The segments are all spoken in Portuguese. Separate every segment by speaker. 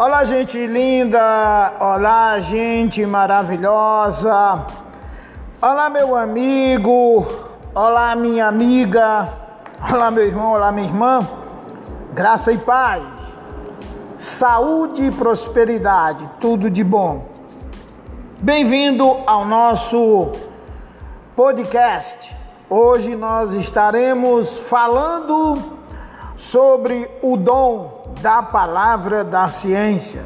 Speaker 1: Olá, gente linda! Olá, gente maravilhosa! Olá, meu amigo! Olá, minha amiga! Olá, meu irmão! Olá, minha irmã! Graça e paz! Saúde e prosperidade, tudo de bom. Bem-vindo ao nosso podcast. Hoje nós estaremos falando sobre o dom da palavra da ciência.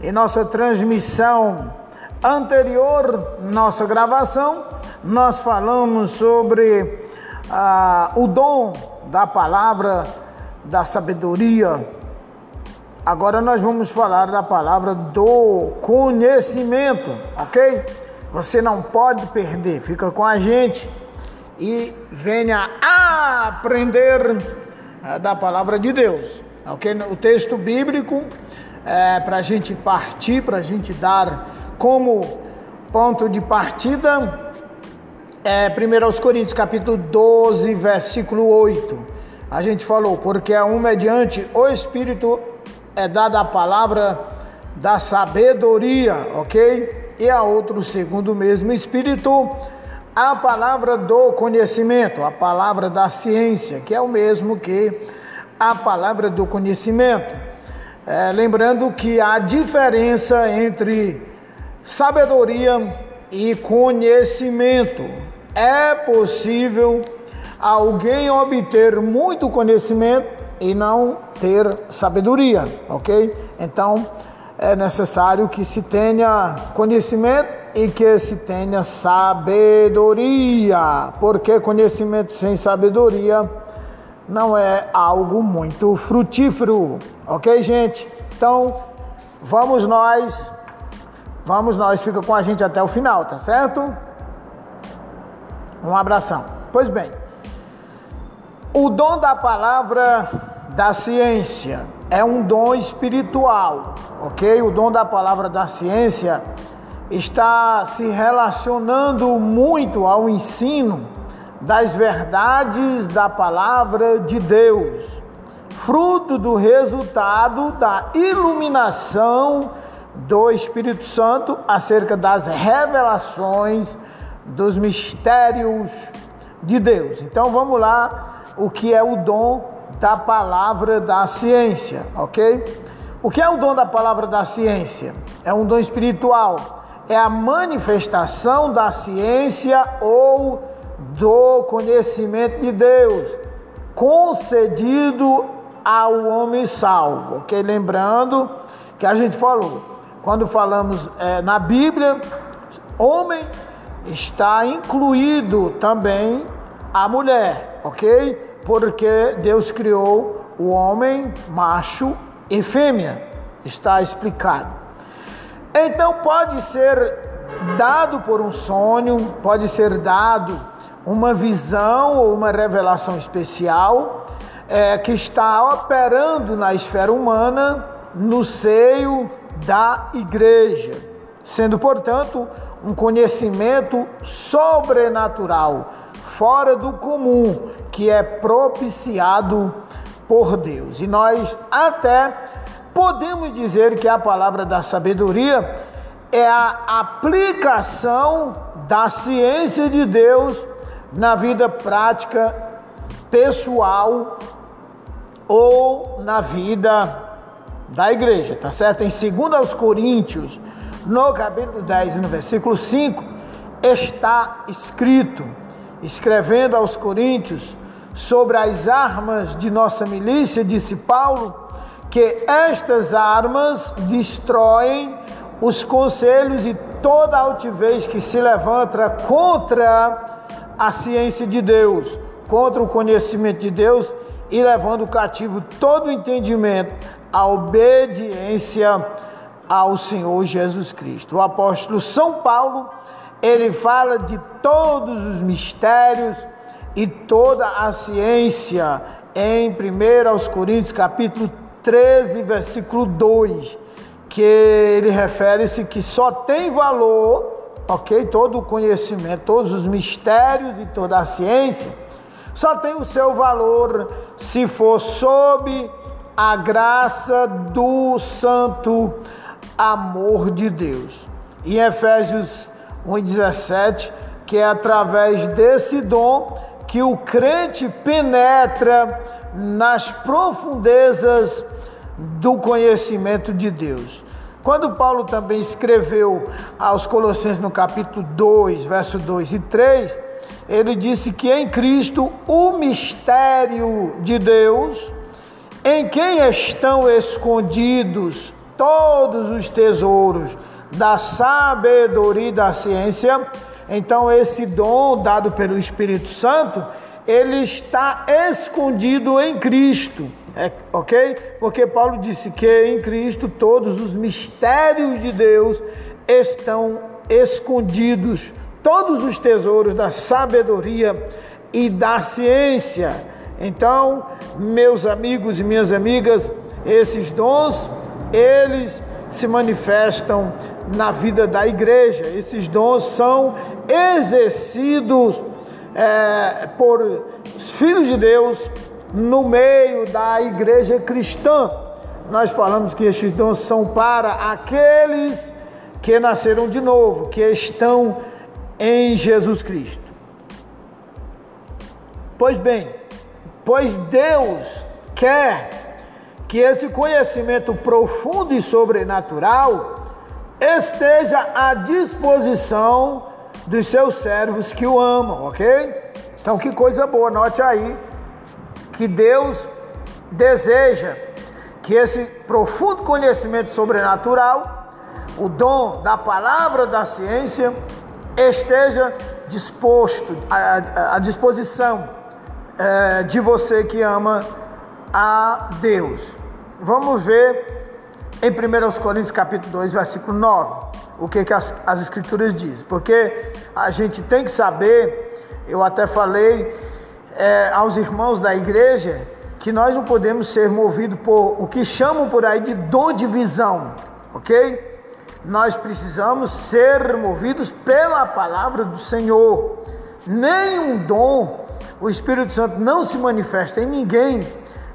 Speaker 1: Em nossa transmissão anterior, nossa gravação, nós falamos sobre ah, o dom da palavra da sabedoria. Agora nós vamos falar da palavra do conhecimento, ok? Você não pode perder, fica com a gente e venha aprender ah, da palavra de Deus. O texto bíblico, é, para a gente partir, para a gente dar como ponto de partida, é 1 Coríntios capítulo 12, versículo 8. A gente falou, porque a um mediante o Espírito é dada a palavra da sabedoria, ok? E a outro, segundo o mesmo Espírito, a palavra do conhecimento, a palavra da ciência, que é o mesmo que a palavra do conhecimento. É, lembrando que há diferença entre sabedoria e conhecimento. É possível alguém obter muito conhecimento e não ter sabedoria, ok? Então é necessário que se tenha conhecimento e que se tenha sabedoria, porque conhecimento sem sabedoria não é algo muito frutífero, ok, gente? Então, vamos nós, vamos nós, fica com a gente até o final, tá certo? Um abração. Pois bem, o dom da palavra da ciência é um dom espiritual, ok? O dom da palavra da ciência está se relacionando muito ao ensino das verdades da palavra de Deus, fruto do resultado da iluminação do Espírito Santo acerca das revelações dos mistérios de Deus. Então vamos lá, o que é o dom da palavra da ciência, ok? O que é o dom da palavra da ciência? É um dom espiritual, é a manifestação da ciência ou do conhecimento de Deus, concedido ao homem salvo. Ok? Lembrando que a gente falou, quando falamos é, na Bíblia, homem está incluído também a mulher, ok? Porque Deus criou o homem macho e fêmea, está explicado. Então pode ser dado por um sonho, pode ser dado uma visão ou uma revelação especial é, que está operando na esfera humana no seio da igreja, sendo, portanto, um conhecimento sobrenatural, fora do comum, que é propiciado por Deus. E nós até podemos dizer que a palavra da sabedoria é a aplicação da ciência de Deus na vida prática pessoal ou na vida da igreja, tá certo? Em 2 aos Coríntios, no capítulo 10 no versículo 5, está escrito, escrevendo aos Coríntios sobre as armas de nossa milícia, disse Paulo, que estas armas destroem os conselhos e toda altivez que se levanta contra a ciência de Deus, contra o conhecimento de Deus e levando cativo todo o entendimento à obediência ao Senhor Jesus Cristo. O apóstolo São Paulo, ele fala de todos os mistérios e toda a ciência em 1 aos Coríntios capítulo 13, versículo 2, que ele refere-se que só tem valor ok? Todo o conhecimento, todos os mistérios e toda a ciência só tem o seu valor se for sob a graça do santo amor de Deus. Em Efésios 1,17, que é através desse dom que o crente penetra nas profundezas do conhecimento de Deus. Quando Paulo também escreveu aos Colossenses no capítulo 2, verso 2 e 3, ele disse que em Cristo o mistério de Deus, em quem estão escondidos todos os tesouros da sabedoria e da ciência. Então, esse dom dado pelo Espírito Santo, ele está escondido em Cristo, é, ok? Porque Paulo disse que em Cristo todos os mistérios de Deus estão escondidos, todos os tesouros da sabedoria e da ciência. Então, meus amigos e minhas amigas, esses dons, eles se manifestam na vida da igreja. Esses dons são exercidos é, por filhos de Deus no meio da igreja cristã. Nós falamos que estes dons são para aqueles que nasceram de novo, que estão em Jesus Cristo. Pois bem, pois Deus quer que esse conhecimento profundo e sobrenatural esteja à disposição dos seus servos que o amam, ok? Então, que coisa boa, note aí que Deus deseja que esse profundo conhecimento sobrenatural, o dom da palavra da ciência, esteja disposto à, disposição é, de você que ama a Deus. Vamos ver em 1 Coríntios capítulo 2, versículo 9, o que, que as, as escrituras dizem. Porque a gente tem que saber, eu até falei é, aos irmãos da igreja, que nós não podemos ser movidos por o que chamam por aí de dom de visão, ok? Nós precisamos ser movidos pela palavra do Senhor. Nenhum dom o Espírito Santo não se manifesta em ninguém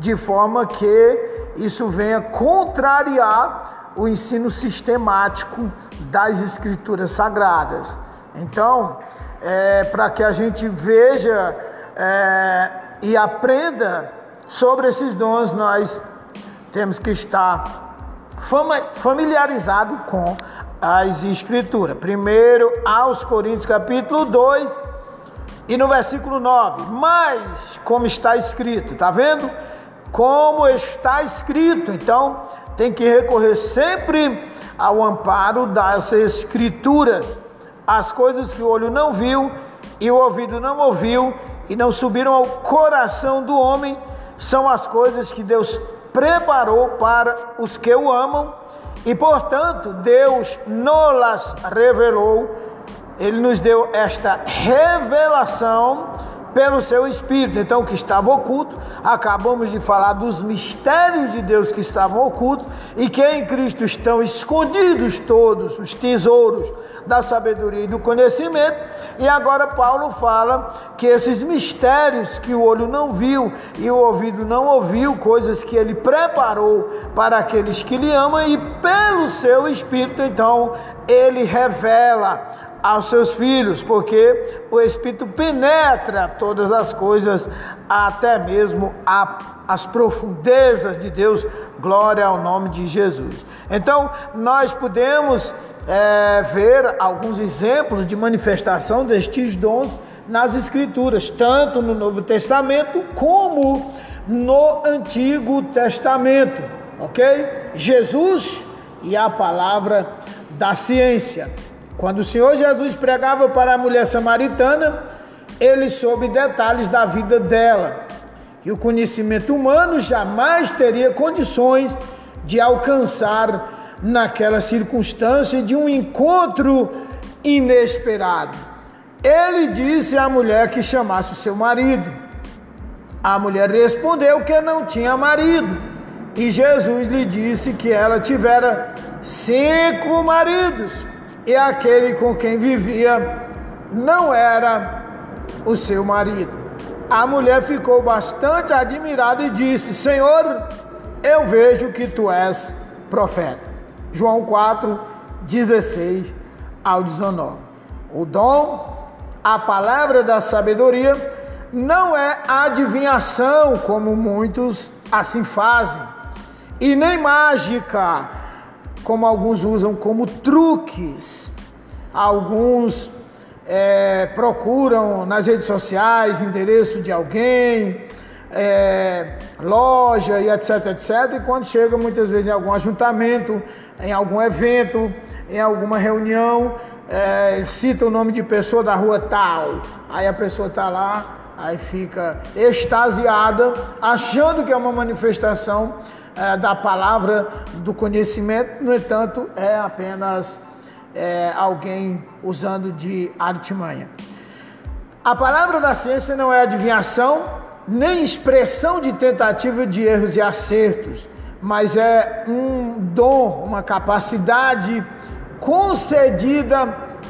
Speaker 1: de forma que isso venha contrariar o ensino sistemático das Escrituras Sagradas. Então, é, para que a gente veja é, e aprenda sobre esses dons, nós temos que estar familiarizado com as Escrituras. Primeiro, aos Coríntios, capítulo 2 e no versículo 9, mas como está escrito, tá vendo? Como está escrito. Então, tem que recorrer sempre ao amparo das escrituras. As coisas que o olho não viu e o ouvido não ouviu e não subiram ao coração do homem são as coisas que Deus preparou para os que o amam e, portanto, Deus não-las revelou ele nos deu esta revelação pelo seu Espírito. Então, o que estava oculto, acabamos de falar dos mistérios de Deus que estavam ocultos e que em Cristo estão escondidos todos os tesouros da sabedoria e do conhecimento. E agora Paulo fala que esses mistérios que o olho não viu e o ouvido não ouviu, coisas que ele preparou para aqueles que lhe amam e pelo seu Espírito, então, ele revela aos seus filhos, porque o Espírito penetra todas as coisas, até mesmo a, as profundezas de Deus. Glória ao nome de Jesus. Então, nós podemos é, ver alguns exemplos de manifestação destes dons nas Escrituras, tanto no Novo Testamento como no Antigo Testamento, ok? Jesus e a palavra da ciência. Quando o Senhor Jesus pregava para a mulher samaritana, ele soube detalhes da vida dela. E o conhecimento humano jamais teria condições de alcançar naquela circunstância de um encontro inesperado. Ele disse à mulher que chamasse o seu marido. A mulher respondeu que não tinha marido. E Jesus lhe disse que ela tivera cinco maridos e aquele com quem vivia não era o seu marido. A mulher ficou bastante admirada e disse: Senhor, Eu vejo que tu és profeta. João 4, 16 ao 19. O dom, a palavra da sabedoria, não é adivinhação, como muitos assim fazem, e nem mágica, como alguns usam como truques. Alguns é, procuram nas redes sociais endereço de alguém, é, loja e etc, etc. E quando chega muitas vezes em algum ajuntamento, em algum evento, em alguma reunião, é, cita o nome de pessoa da rua tal. Aí a pessoa está lá, aí fica extasiada, achando que é uma manifestação é, da palavra do conhecimento, no entanto, é apenas é, alguém usando de artimanha. A palavra da ciência não é adivinhação, nem expressão de tentativa de erros e acertos, mas é um dom, uma capacidade concedida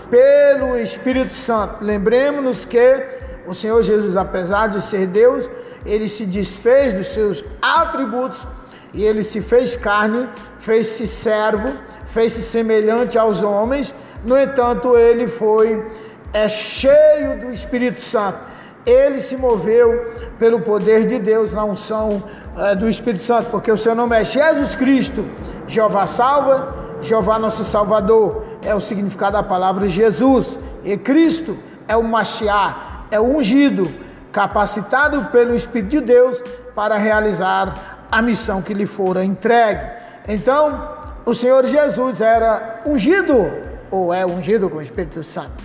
Speaker 1: pelo Espírito Santo. Lembremos-nos que o Senhor Jesus, apesar de ser Deus, ele se desfez dos seus atributos e ele se fez carne, fez-se servo, fez-se semelhante aos homens. No entanto, ele foi é cheio do Espírito Santo. Ele se moveu pelo poder de Deus na unção é, do Espírito Santo, porque o seu nome é Jesus Cristo. Jeová salva, Jeová nosso Salvador. É o significado da palavra Jesus. E Cristo é o Machiá, é o ungido, capacitado pelo Espírito de Deus para realizar a missão que lhe fora entregue. Então, o Senhor Jesus era ungido, ou é ungido com o Espírito Santo.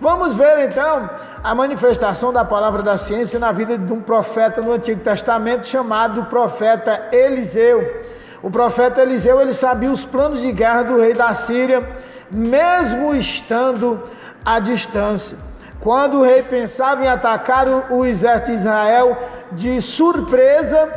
Speaker 1: Vamos ver então a manifestação da palavra da ciência na vida de um profeta no Antigo Testamento chamado profeta Eliseu. O profeta Eliseu ele sabia os planos de guerra do rei da Síria, mesmo estando à distância. Quando o rei pensava em atacar o exército de Israel de surpresa,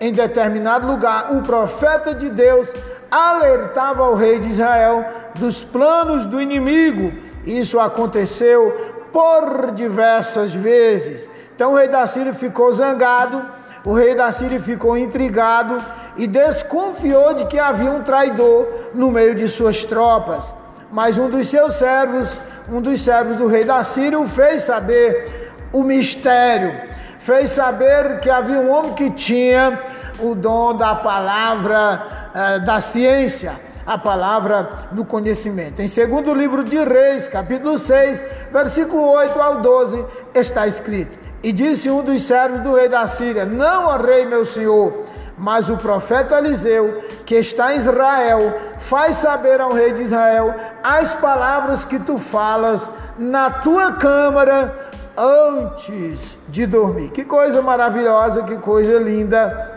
Speaker 1: em determinado lugar, o profeta de Deus alertava o rei de Israel dos planos do inimigo. Isso aconteceu por diversas vezes. Então o rei da Síria ficou zangado, o rei da Síria ficou intrigado e desconfiou de que havia um traidor no meio de suas tropas. Mas um dos seus servos, um dos servos do rei da Síria, o fez saber o mistério fez saber que havia um homem que tinha o dom da palavra eh, da ciência, a palavra do conhecimento. Em segundo livro de Reis, capítulo 6, versículo 8 ao 12, está escrito: E disse um dos servos do rei da Síria: Não, ó rei, meu senhor, mas o profeta Eliseu, que está em Israel, faz saber ao rei de Israel as palavras que tu falas na tua câmara antes de dormir. Que coisa maravilhosa, que coisa linda.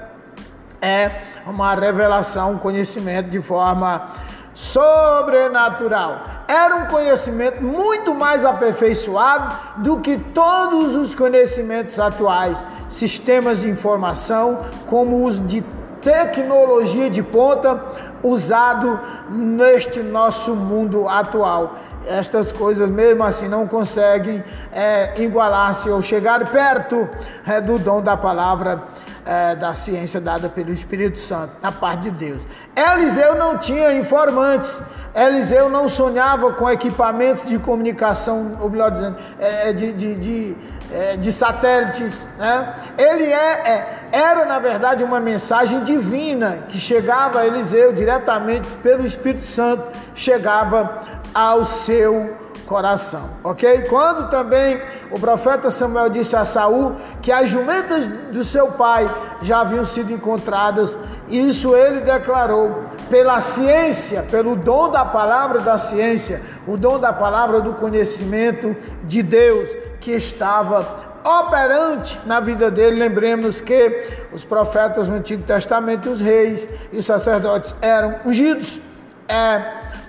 Speaker 1: É uma revelação, um conhecimento de forma sobrenatural. Era um conhecimento muito mais aperfeiçoado do que todos os conhecimentos atuais, sistemas de informação, como o uso de tecnologia de ponta usado neste nosso mundo atual estas coisas mesmo assim não conseguem é, igualar-se ou chegar perto é, do dom da palavra é, da ciência dada pelo Espírito Santo, na parte de Deus. Eliseu não tinha informantes, Eliseu não sonhava com equipamentos de comunicação, ou melhor dizendo, é, é, de, de, de, é, de satélites. Né? Ele é, era, na verdade, uma mensagem divina que chegava a Eliseu diretamente pelo Espírito Santo, chegava ao seu coração, ok? Quando também o profeta Samuel disse a Saul que as jumentas do seu pai já haviam sido encontradas, isso ele declarou pela ciência, pelo dom da palavra da ciência, o dom da palavra do conhecimento de Deus que estava operante na vida dele. Lembremos que os profetas no Antigo Testamento, os reis e os sacerdotes eram ungidos é,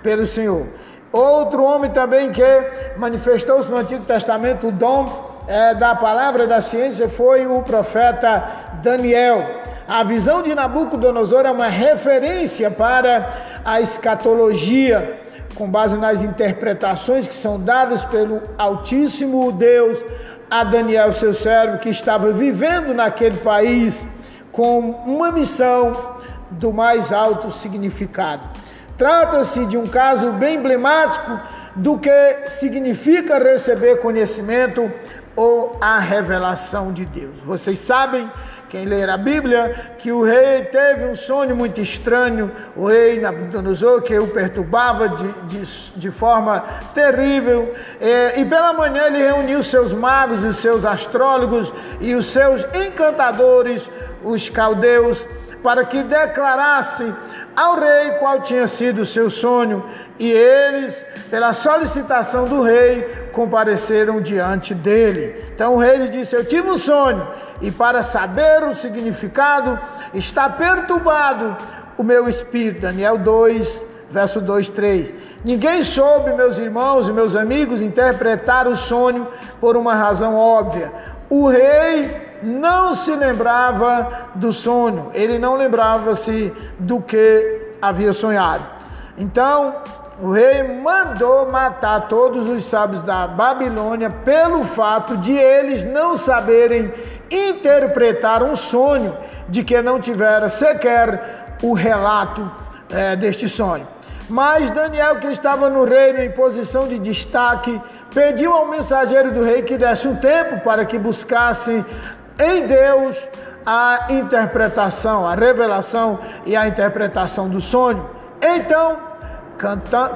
Speaker 1: pelo Senhor. Outro homem também que manifestou-se no Antigo Testamento o dom é, da palavra da ciência foi o profeta Daniel. A visão de Nabucodonosor é uma referência para a escatologia, com base nas interpretações que são dadas pelo Altíssimo Deus a Daniel, seu servo, que estava vivendo naquele país com uma missão do mais alto significado. Trata-se de um caso bem emblemático do que significa receber conhecimento ou a revelação de Deus. Vocês sabem quem ler a Bíblia, que o rei teve um sonho muito estranho, o rei Nabucodonosor, que o perturbava de, de, de forma terrível, e, e pela manhã ele reuniu seus magos, os seus astrólogos e os seus encantadores, os caldeus, para que declarasse ao rei qual tinha sido o seu sonho, e eles, pela solicitação do rei, compareceram diante dele. Então o rei lhe disse: Eu tive um sonho, e para saber o significado, está perturbado o meu espírito. Daniel 2, verso 2, 3. Ninguém soube, meus irmãos e meus amigos, interpretar o sonho por uma razão óbvia. O rei não se lembrava do sonho, ele não lembrava-se do que havia sonhado. Então, o rei mandou matar todos os sábios da Babilônia pelo fato de eles não saberem interpretar um sonho de que não tivera sequer o relato é, deste sonho. Mas Daniel, que estava no reino em posição de destaque, pediu ao mensageiro do rei que desse um tempo para que buscasse em Deus a interpretação, a revelação e a interpretação do sonho. Então,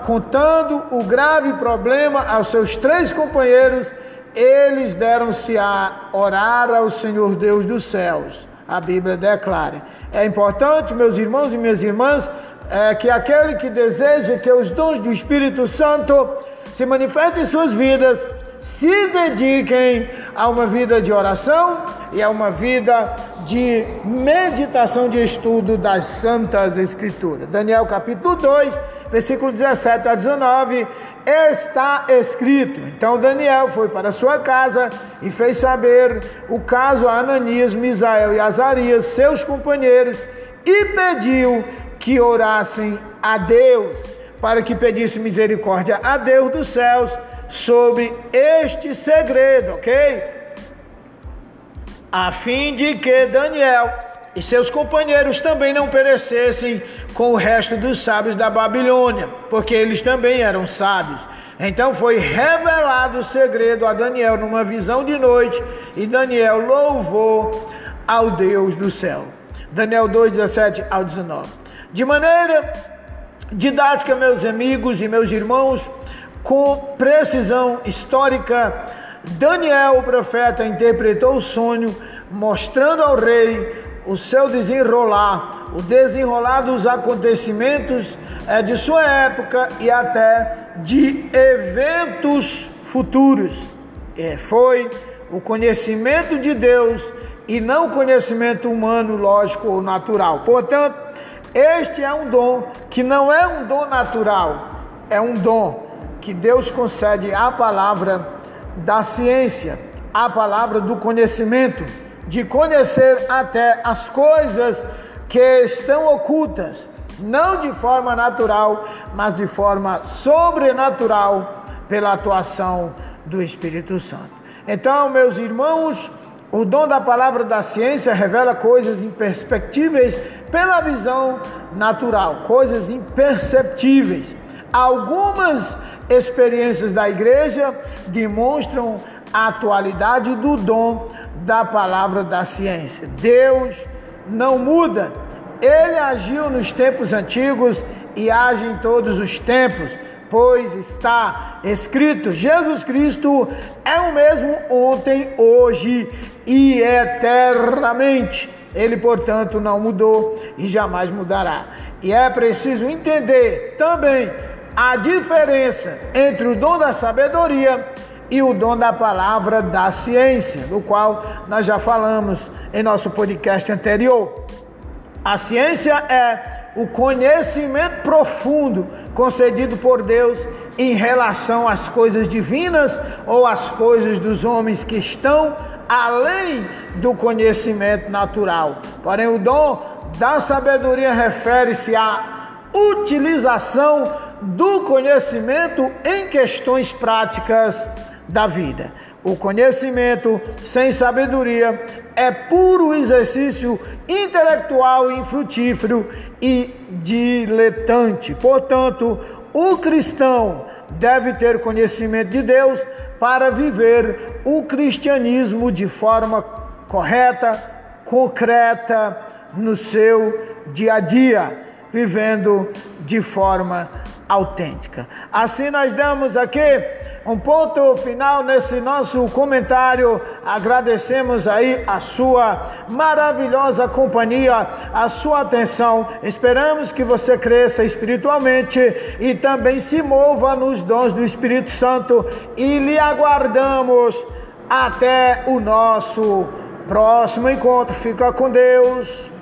Speaker 1: contando o grave problema aos seus três companheiros, eles deram-se a orar ao Senhor Deus dos céus. A Bíblia declara. É importante, meus irmãos e minhas irmãs, é que aquele que deseja que os dons do Espírito Santo se manifestem em suas vidas, se dediquem a uma vida de oração e a uma vida de meditação de estudo das Santas Escrituras. Daniel capítulo 2, versículo 17 a 19, está escrito: Então Daniel foi para sua casa e fez saber o caso a Ananias, Misael e Azarias, seus companheiros, e pediu que orassem a Deus, para que pedisse misericórdia a Deus dos céus sobre este segredo, ok? A fim de que Daniel e seus companheiros também não perecessem com o resto dos sábios da Babilônia, porque eles também eram sábios. Então foi revelado o segredo a Daniel numa visão de noite, e Daniel louvou ao Deus do céu. Daniel 2, 17 ao 19. De maneira didática, meus amigos e meus irmãos, com precisão histórica, Daniel, o profeta, interpretou o sonho, mostrando ao rei o seu desenrolar, o desenrolar dos acontecimentos é, de sua época e até de eventos futuros. É, foi o conhecimento de Deus e não o conhecimento humano, lógico ou natural. Portanto, este é um dom que não é um dom natural, é um dom que Deus concede à palavra da ciência, à palavra do conhecimento, de conhecer até as coisas que estão ocultas, não de forma natural, mas de forma sobrenatural, pela atuação do Espírito Santo. Então, meus irmãos, o dom da palavra da ciência revela coisas imperceptíveis pela visão natural, coisas imperceptíveis. Algumas experiências da igreja demonstram a atualidade do dom da palavra da ciência. Deus não muda. Ele agiu nos tempos antigos e age em todos os tempos, pois está escrito: Jesus Cristo é o mesmo ontem, hoje e eternamente. Ele, portanto, não mudou e jamais mudará. E é preciso entender também a diferença entre o dom da sabedoria e o dom da palavra da ciência, do qual nós já falamos em nosso podcast anterior. A ciência é o conhecimento profundo concedido por Deus em relação às coisas divinas ou às coisas dos homens que estão além do conhecimento natural. Porém, o dom da sabedoria refere-se à utilização do conhecimento em questões práticas da vida. O conhecimento sem sabedoria é puro exercício intelectual infrutífero e diletante. Portanto, o cristão deve ter conhecimento de Deus para viver o cristianismo de forma correta, concreta no seu dia a dia, vivendo de forma autêntica. Assim nós damos aqui um ponto final nesse nosso comentário. Agradecemos aí a sua maravilhosa companhia, a sua atenção. Esperamos que você cresça espiritualmente e também se mova nos dons do Espírito Santo e lhe aguardamos até o nosso próximo encontro. Fica com Deus.